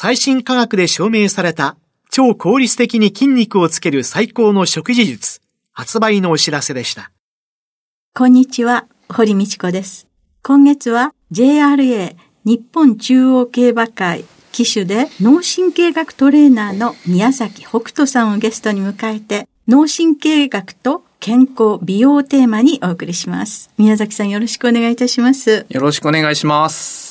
最新科学で証明された超効率的に筋肉をつける最高の食事術、発売のお知らせでした。こんにちは、堀道子です。今月は JRA 日本中央競馬会騎手で脳神経学トレーナーの宮崎北斗さんをゲストに迎えて脳神経学と健康、美容テーマにお送りします。宮崎さんよろしくお願いいたします。よろしくお願いします。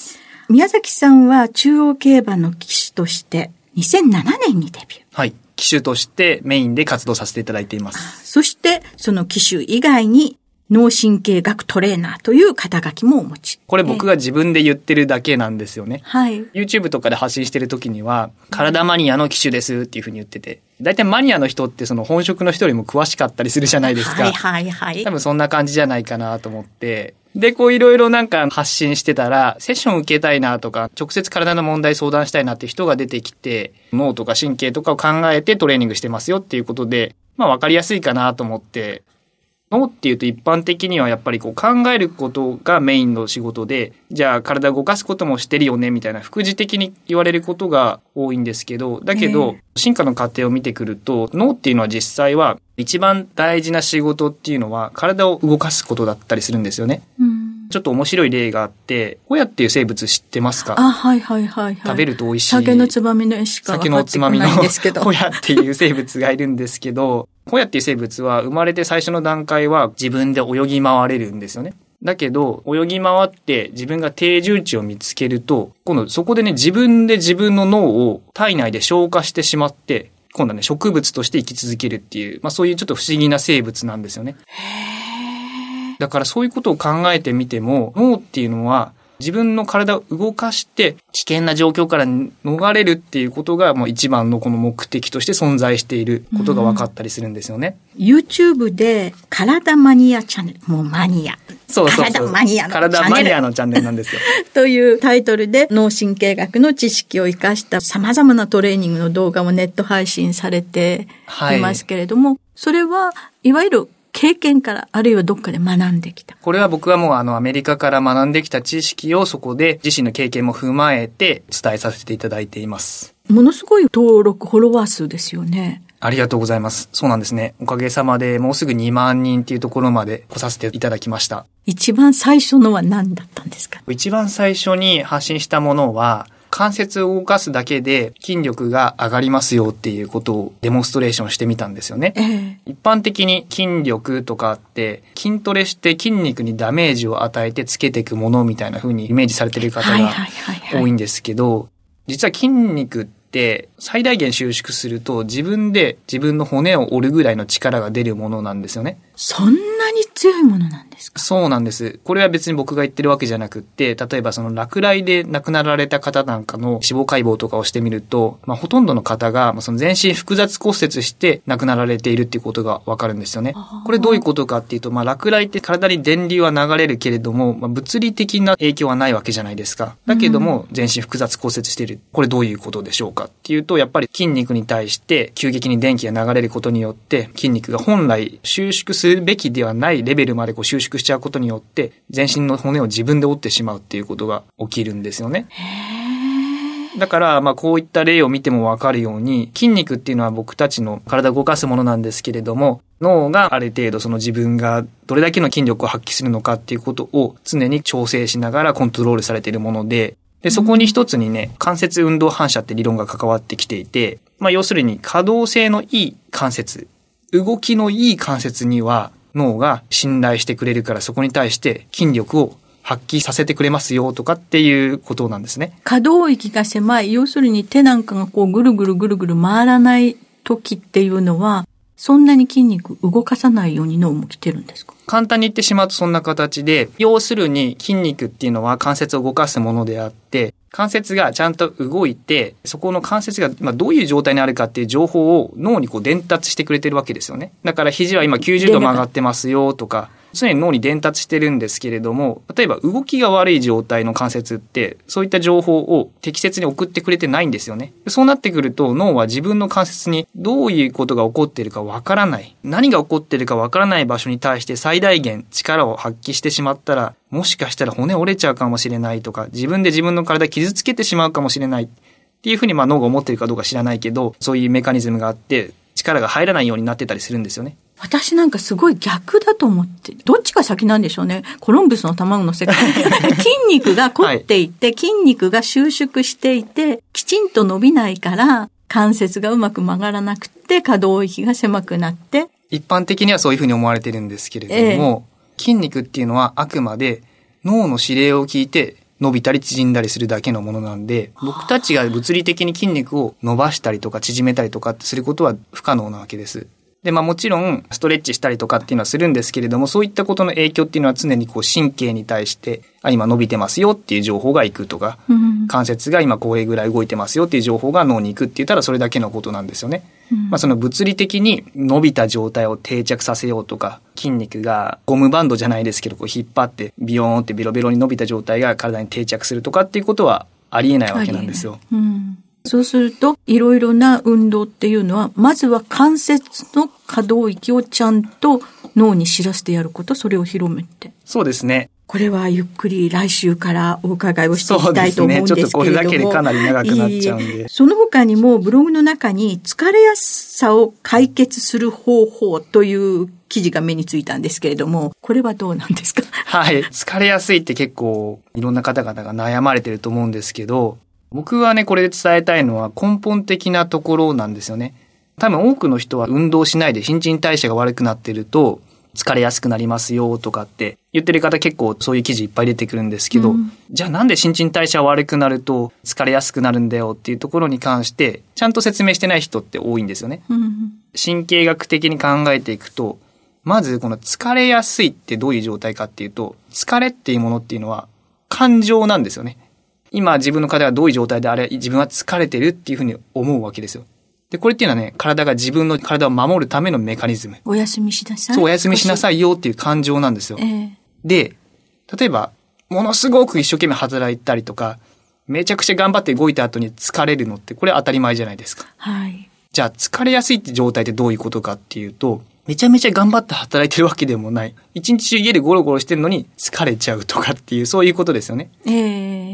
宮崎さんは中央競馬の騎手として2007年にデビュー。はい。騎手としてメインで活動させていただいています。そして、その騎手以外に脳神経学トレーナーという肩書きもお持ち。これ僕が自分で言ってるだけなんですよね。はい。YouTube とかで発信してる時には、体マニアの機種ですっていうふうに言ってて、大体マニアの人ってその本職の人よりも詳しかったりするじゃないですか。はいはいはい。多分そんな感じじゃないかなと思って。で、こういろいろなんか発信してたら、セッション受けたいなとか、直接体の問題相談したいなって人が出てきて、脳とか神経とかを考えてトレーニングしてますよっていうことで、まあ分かりやすいかなと思って、脳っていうと一般的にはやっぱりこう考えることがメインの仕事で、じゃあ体を動かすこともしてるよねみたいな副次的に言われることが多いんですけど、だけど進化の過程を見てくると脳っていうのは実際は一番大事な仕事っていうのは体を動かすことだったりするんですよね。うんちょっと面白い例があって、ホヤっていう生物知ってますか？あ、はいはいはい、はい。食べると美味しい。酒のつまみの絵しか酒のつまみのホヤ っていう生物がいるんですけど、ホヤっていう生物は生まれて最初の段階は自分で泳ぎ回れるんですよね。だけど、泳ぎ回って自分が定住地を見つけると、今度そこでね、自分で自分の脳を体内で消化してしまって、今度はね、植物として生き続けるっていう、まあそういうちょっと不思議な生物なんですよね。だからそういうことを考えてみても、脳っていうのは自分の体を動かして危険な状況から逃れるっていうことがもう一番のこの目的として存在していることが分かったりするんですよね。うん、YouTube で体マニアチャンネル、もうマニア。そうそう体マニアのチャンネル。体マニアのチャンネルなんですよ。というタイトルで脳神経学の知識を生かした様々なトレーニングの動画もネット配信されていますけれども、はい、それはいわゆる経験から、あるいはどっかで学んできた。これは僕はもうあのアメリカから学んできた知識をそこで自身の経験も踏まえて伝えさせていただいています。ものすごい登録、フォロワー数ですよね。ありがとうございます。そうなんですね。おかげさまでもうすぐ2万人っていうところまで来させていただきました。一番最初のは何だったんですか？一番最初に発信したものは、関節を動かすだけで筋力が上がりますよっていうことをデモンストレーションしてみたんですよね。えー、一般的に筋力とかって筋トレして筋肉にダメージを与えてつけていくものみたいな風にイメージされてる方が多いんですけど、実は筋肉って最大限収縮すると自分で自分の骨を折るぐらいの力が出るものなんですよね。そんなに強いものなんですか？そうなんです。これは別に僕が言ってるわけじゃなくって、例えばその落雷で亡くなられた方なんかの死亡解剖とかをしてみると、まあほとんどの方がその全身複雑骨折して亡くなられているっていうことがわかるんですよね。これどういうことかっていうと、まあ落雷って体に電流は流れるけれども、まあ、物理的な影響はないわけじゃないですか。だけども全身複雑骨折している。これどういうことでしょうかっていうと、やっぱり筋肉に対して急激に電気が流れることによって筋肉が本来収縮するべきではないレベルまでこう収縮しちゃうことによって全身の骨を自分で折ってしまうっていうことが起きるんですよね。だから、まあこういった例を見てもわかるように、筋肉っていうのは僕たちの体を動かすものなんですけれども、脳がある程度その自分がどれだけの筋力を発揮するのかっていうことを常に調整しながらコントロールされているもので、で、そこに一つにね、関節運動反射って理論が関わってきていて、まあ要するに可動性のいい関節、動きのいい関節には脳が信頼してくれるからそこに対して筋力を発揮させてくれますよとかっていうことなんですね。可動域が狭い、要するに手なんかがこうぐるぐるぐるぐる回らない時っていうのは、そんなに筋肉動かさないように脳も来てるんですか？簡単に言ってしまうとそんな形で、要するに筋肉っていうのは関節を動かすものであって、関節がちゃんと動いて、そこの関節がまどういう状態にあるかっていう情報を脳にこう伝達してくれてるわけですよね。だから肘は今90度曲がってますよとか、常に脳に伝達してるんですけれども、例えば動きが悪い状態の関節って、そういった情報を適切に送ってくれてないんですよね。そうなってくると脳は自分の関節にどういうことが起こってるかわからない。何が起こってるかわからない場所に対して最大限力を発揮してしまったら、もしかしたら骨折れちゃうかもしれないとか、自分で自分の体傷つけてしまうかもしれない。っていうふうにまあ脳が思ってるかどうか知らないけど、そういうメカニズムがあって、力が入らないようになってたりするんですよね。私なんかすごい逆だと思って、どっちが先なんでしょうね。コロンブスの卵の世界。筋肉が凝っていて、はい、筋肉が収縮していて、きちんと伸びないから、関節がうまく曲がらなくて、可動域が狭くなって。一般的にはそういうふうに思われてるんですけれども、えー、筋肉っていうのはあくまで脳の指令を聞いて伸びたり縮んだりするだけのものなんで、僕たちが物理的に筋肉を伸ばしたりとか縮めたりとかすることは不可能なわけです。で、まあもちろん、ストレッチしたりとかっていうのはするんですけれども、そういったことの影響っていうのは常にこう神経に対して、あ、今伸びてますよっていう情報がいくとか、うん、関節が今こういうぐらい動いてますよっていう情報が脳に行くって言ったらそれだけのことなんですよね。うん、まあその物理的に伸びた状態を定着させようとか、筋肉がゴムバンドじゃないですけど、こう引っ張ってビヨーンってビロビロに伸びた状態が体に定着するとかっていうことはありえないわけなんですよ。うんそうすると、いろいろな運動っていうのは、まずは関節の可動域をちゃんと脳に知らせてやること、それを広めて。そうですね。これはゆっくり来週からお伺いをしていきたいと思うんですけれども。そうですね。ちょっとこれだけでかなり長くなっちゃうんで。その他にもブログの中に疲れやすさを解決する方法という記事が目についたんですけれども、これはどうなんですか？はい。疲れやすいって結構いろんな方々が悩まれてると思うんですけど、僕はね、これで伝えたいのは根本的なところなんですよね。多分多くの人は運動しないで新陳代謝が悪くなってると疲れやすくなりますよとかって言ってる方結構そういう記事いっぱい出てくるんですけど、うん、じゃあなんで新陳代謝悪くなると疲れやすくなるんだよっていうところに関してちゃんと説明してない人って多いんですよね。うん、神経学的に考えていくと、まずこの疲れやすいってどういう状態かっていうと、疲れっていうものっていうのは感情なんですよね。今自分の体がどういう状態であれ、自分は疲れてるっていうふうに思うわけですよ。で、これっていうのはね、体が自分の体を守るためのメカニズム。お休みしなさい。そう、お休みしなさいよっていう感情なんですよ。えー、で、例えば、ものすごく一生懸命働いたりとか、めちゃくちゃ頑張って動いた後に疲れるのって、これ当たり前じゃないですか。はい。じゃあ、疲れやすいって状態ってどういうことかっていうと、めちゃめちゃ頑張って働いてるわけでもない。一日中家でゴロゴロしてるのに疲れちゃうとかっていう、そういうことですよね。え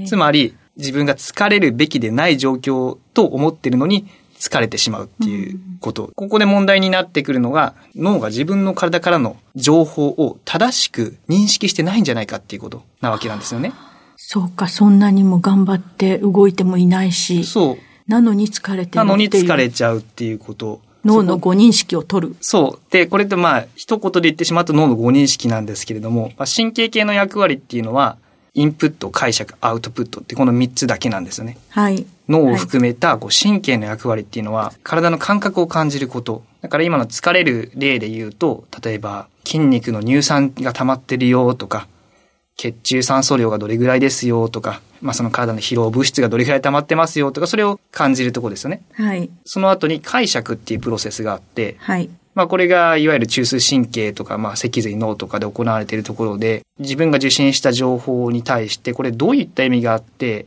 ー、つまり、自分が疲れるべきでない状況と思ってるのに疲れてしまうっていうこと。うん、ここで問題になってくるのが脳が自分の体からの情報を正しく認識してないんじゃないかっていうことなわけなんですよね。そうか、そんなにも頑張って動いてもいないし。そう。なのに疲れてるなのに疲れちゃうっていうこと。脳の誤認識を取る。そう。で、これってまあ、一言で言ってしまうと脳の誤認識なんですけれども、まあ、神経系の役割っていうのは、インプット、解釈、アウトプットってこの3つだけなんですよね。はい。脳を含めたこう神経の役割っていうのは、体の感覚を感じること。だから今の疲れる例で言うと、例えば筋肉の乳酸が溜まってるよとか、血中酸素量がどれぐらいですよとか、まあその体の疲労物質がどれぐらい溜まってますよとか、それを感じるとこですよね。はい。その後に解釈っていうプロセスがあって、はい。まあこれがいわゆる中枢神経とか、まあ脊髄脳とかで行われているところで、自分が受信した情報に対して、これどういった意味があって、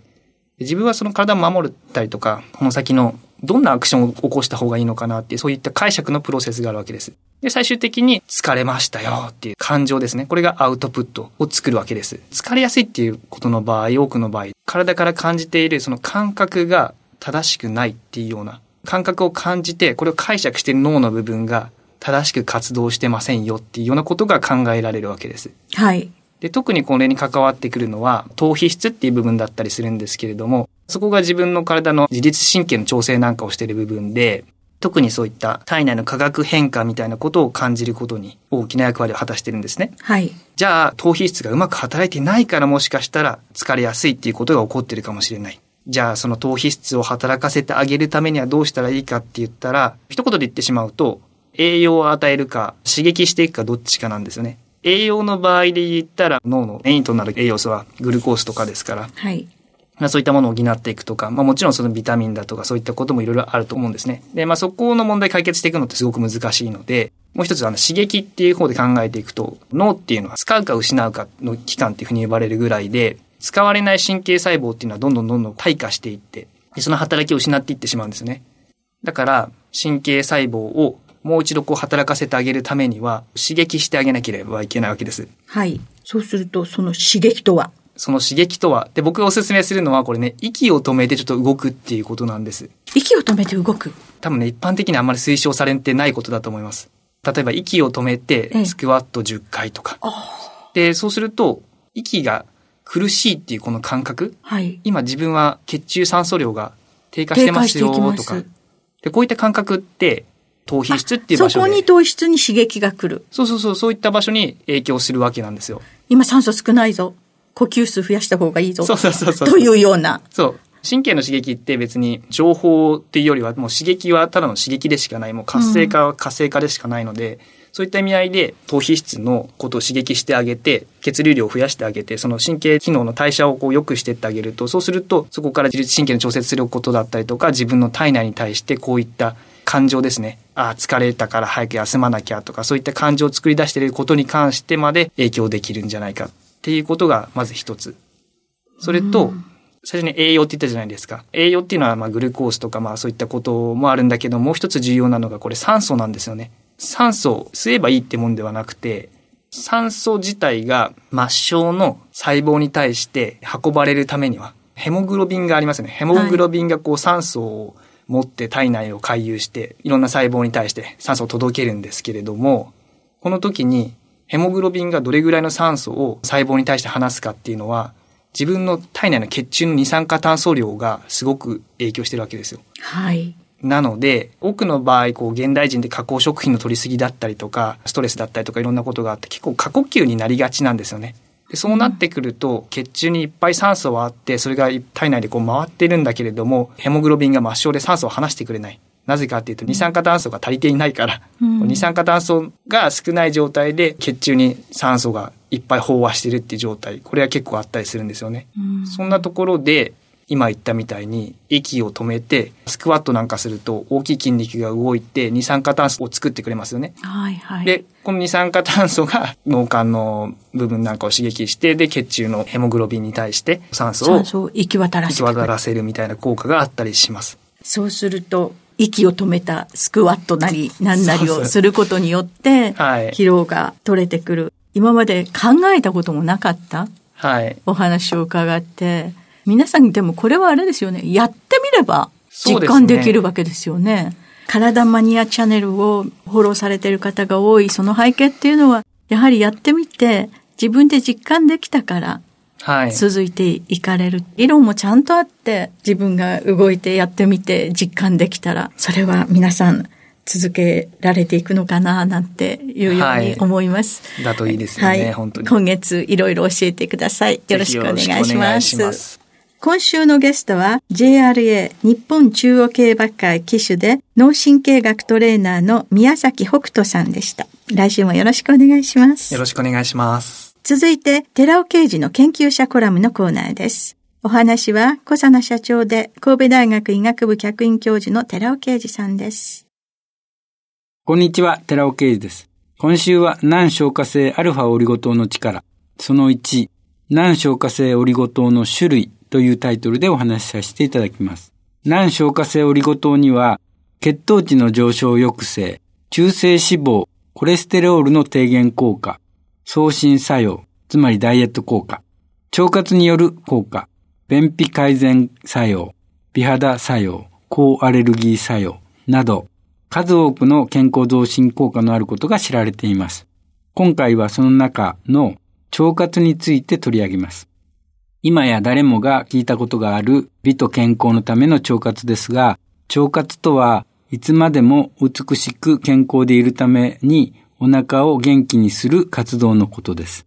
自分はその体を守ったりとか、この先のどんなアクションを起こした方がいいのかなっていう、そういった解釈のプロセスがあるわけです。で、最終的に疲れましたよっていう感情ですね。これがアウトプットを作るわけです。疲れやすいっていうことの場合、多くの場合、体から感じているその感覚が正しくないっていうような感覚を感じて、これを解釈している脳の部分が正しく活動してませんよっていうようなことが考えられるわけです。はい。で、で特にこれに関わってくるのは、頭皮質っていう部分だったりするんですけれども、そこが自分の体の自律神経の調整なんかをしている部分で、特にそういった体内の化学変化みたいなことを感じることに大きな役割を果たしてるんですね。はい。じゃあ、頭皮質がうまく働いてないからもしかしたら疲れやすいっていうことが起こってるかもしれない。じゃあ、その頭皮質を働かせてあげるためにはどうしたらいいかって言ったら、一言で言ってしまうと、栄養を与えるか、刺激していくかどっちかなんですよね。栄養の場合で言ったら、脳のメインとなる栄養素はグルコースとかですから、はい。まあ、そういったものを補っていくとか、まあ、もちろんそのビタミンだとかそういったこともいろいろあると思うんですね。で、まあ、そこの問題解決していくのってすごく難しいので、もう一つあの刺激っていう方で考えていくと、脳っていうのは使うか失うかの期間っていうふうに呼ばれるぐらいで、使われない神経細胞っていうのはどんどんどんどん退化していって、その働きを失っていってしまうんですね。だから、神経細胞をもう一度こう働かせてあげるためには、刺激してあげなければいけないわけです。はい。そうすると、その刺激とは？その刺激とは、で、僕がおすすめするのはこれね、息を止めてちょっと動くっていうことなんです。息を止めて動く？多分ね、一般的にあんまり推奨されてないことだと思います。例えば息を止めえてえ、スクワット10回とか。で、そうすると、息が苦しいっていうこの感覚、はい。今自分は血中酸素量が低下してますよとか。で、こういった感覚って、頭皮質っていう場所で。そこに糖質に刺激が来る。そうそうそう、そういった場所に影響するわけなんですよ。今酸素少ないぞ。呼吸数増やした方がいいぞ。そうそうそうそう。というような。そう。神経の刺激って別に情報っていうよりはもう刺激はただの刺激でしかない。もう活性化は活性化でしかないので、そういった意味合いで頭皮質のことを刺激してあげて、血流量を増やしてあげて、その神経機能の代謝をこう良くしてってあげると、そうするとそこから自律神経の調節することだったりとか、自分の体内に対してこういった感情ですね。ああ、疲れたから早く休まなきゃとか、そういった感情を作り出していることに関してまで影響できるんじゃないかっていうことがまず一つ。それと、最初に栄養って言ったじゃないですか。栄養っていうのはまあグルコースとかまあそういったこともあるんだけど、もう一つ重要なのがこれ酸素なんですよね。酸素を吸えばいいってもんではなくて、酸素自体が末梢の細胞に対して運ばれるためには、ヘモグロビンがありますよね。ヘモグロビンがこう酸素を持って体内を回遊して、いろんな細胞に対して酸素を届けるんですけれども、この時にヘモグロビンがどれぐらいの酸素を細胞に対して離すかっていうのは、自分の体内の血中の二酸化炭素量がすごく影響してるわけですよ。はい。なので、多くの場合、こう、現代人で加工食品の取りすぎだったりとか、ストレスだったりとかいろんなことがあって、結構過呼吸になりがちなんですよね。でそうなってくると、血中にいっぱい酸素はあって、それが体内でこう回ってるんだけれども、ヘモグロビンが末梢で酸素を離してくれない。なぜかっていうと、二酸化炭素が足りていないから、うん二酸化炭素が少ない状態で血中に酸素がいっぱい飽和してるっていう状態、これは結構あったりするんですよね。うんそんなところで、今言ったみたいに、息を止めて、スクワットなんかすると、大きい筋肉が動いて、二酸化炭素を作ってくれますよね。はいはい。で、この二酸化炭素が脳幹の部分なんかを刺激して、で、血中のヘモグロビンに対して酸素を行き渡らせるみたいな効果があったりします。そうすると、息を止めたスクワットなり、なんなりをすることによって、はい疲労が取れてくる。今まで考えたこともなかったはい。お話を伺って、皆さんでもこれはあれですよね。やってみれば実感できるわけですよね。体マニアチャンネルをフォローされている方が多い、その背景っていうのは、やはりやってみて、自分で実感できたから、はい。続いていかれる。理論もちゃんとあって、自分が動いてやってみて実感できたら、それは皆さん続けられていくのかな、なんていうように思います。だといいですよね、本当に。今月いろいろ教えてください。よろしくお願いします。いします今週のゲストは JRA 日本中央競馬会騎手で脳神経学トレーナーの宮崎北斗さんでした。来週もよろしくお願いしますよ。ろしくお願いします。続いて、寺尾刑事の研究者コラムのコーナーです。お話は、小佐奈社長で神戸大学医学部客員教授の寺尾刑事さんです。こんにちは、寺尾啓二です。今週は難消化性アルファオリゴ糖の力、その1、難消化性オリゴ糖の種類というタイトルでお話しさせていただきます。難消化性オリゴ糖には、血糖値の上昇抑制、中性脂肪、コレステロールの低減効果、送信作用、つまりダイエット効果、腸活による効果、便秘改善作用、美肌作用、抗アレルギー作用など、数多くの健康増進効果のあることが知られています。今回はその中の腸活について取り上げます。今や誰もが聞いたことがある美と健康のための腸活ですが、腸活とはいつまでも美しく健康でいるためにお腹を元気にする活動のことです。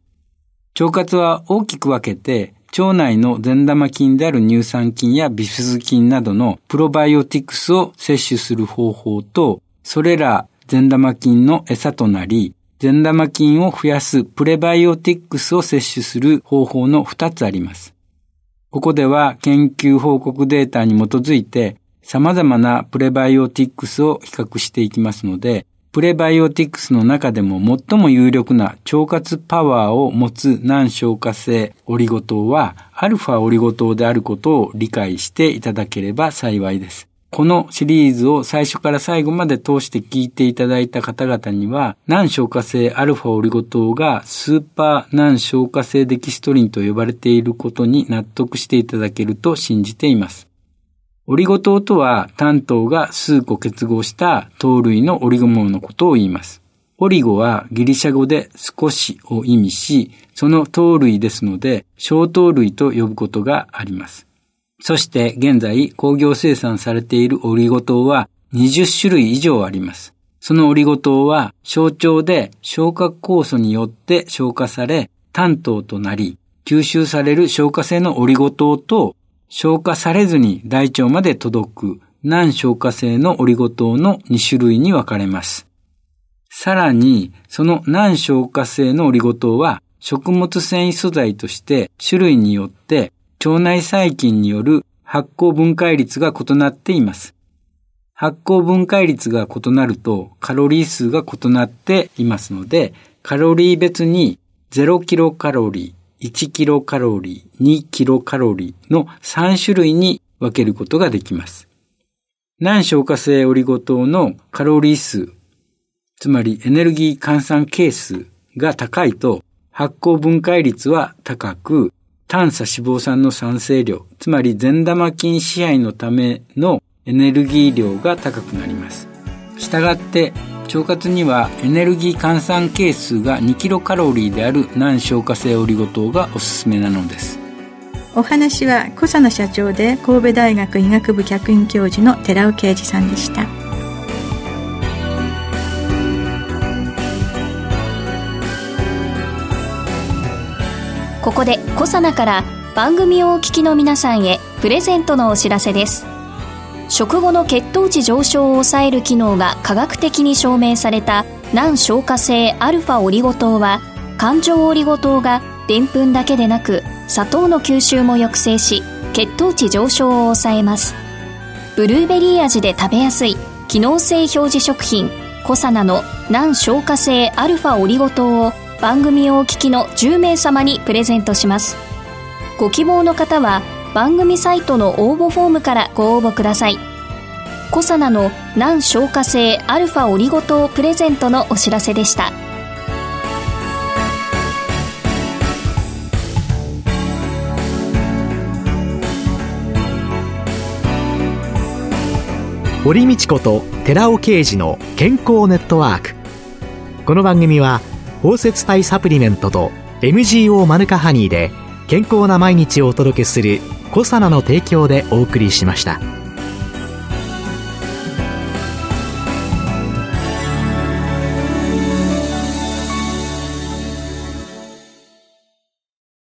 腸活は大きく分けて腸内の善玉菌である乳酸菌やビフィズ菌などのプロバイオティクスを摂取する方法と、それら善玉菌の餌となり、善玉菌を増やすプレバイオティクスを摂取する方法の2つあります。ここでは研究報告データに基づいて様々なプレバイオティクスを比較していきますので、プレバイオティクスの中でも最も有力な腸活パワーを持つ難消化性オリゴ糖はアルファオリゴ糖であることを理解していただければ幸いです。このシリーズを最初から最後まで通して聞いていただいた方々には、難消化性アルファオリゴ糖がスーパー難消化性デキストリンと呼ばれていることに納得していただけると信じています。オリゴ糖とは単糖が数個結合した糖類のオリゴ糖のことを言います。オリゴはギリシャ語で少しを意味し、その糖類ですので小糖類と呼ぶことがあります。そして現在工業生産されているオリゴ糖は20種類以上あります。そのオリゴ糖は小腸で消化酵素によって消化され、単糖となり、吸収される消化性のオリゴ糖と消化されずに大腸まで届く難消化性のオリゴ糖の2種類に分かれます。さらに、その難消化性のオリゴ糖は食物繊維素材として種類によって腸内細菌による発酵分解率が異なっています。発酵分解率が異なるとカロリー数が異なっていますので、カロリー別に0キロカロリー、1キロカロリー、2キロカロリーの3種類に分けることができます。難消化性オリゴ糖のカロリー数、つまりエネルギー換算係数が高いと発酵分解率は高く、炭素脂肪酸の酸性量、つまり善玉菌支配のためのエネルギー量が高くなります。したがって腸活にはエネルギー換算係数が2キロカロリーである難消化性オリゴ糖がおすすめなのです。お話は小佐野社長で神戸大学医学部客員教授の寺尾啓二さんでした。ここで小佐奈から番組をお聞きの皆さんへプレゼントのお知らせです食後の血糖値上昇を抑える機能が科学的に証明された難消化性アルファオリゴ糖は環状オリゴ糖がでんぷんだけでなく砂糖の吸収も抑制し血糖値上昇を抑えます。ブルーベリー味で食べやすい機能性表示食品コサナの難消化性アルファオリゴ糖を番組をお聞きの10名様にプレゼントします。ご希望の方は番組サイトの応募フォームからご応募ください。コサナの難消化性アルファオリゴ糖プレゼントのお知らせでした。堀道子と寺尾啓二の健康ネットワーク。この番組は包摂体サプリメントと MGO マヌカハニーで健康な毎日をお届けするコサナの提供でお送りしました。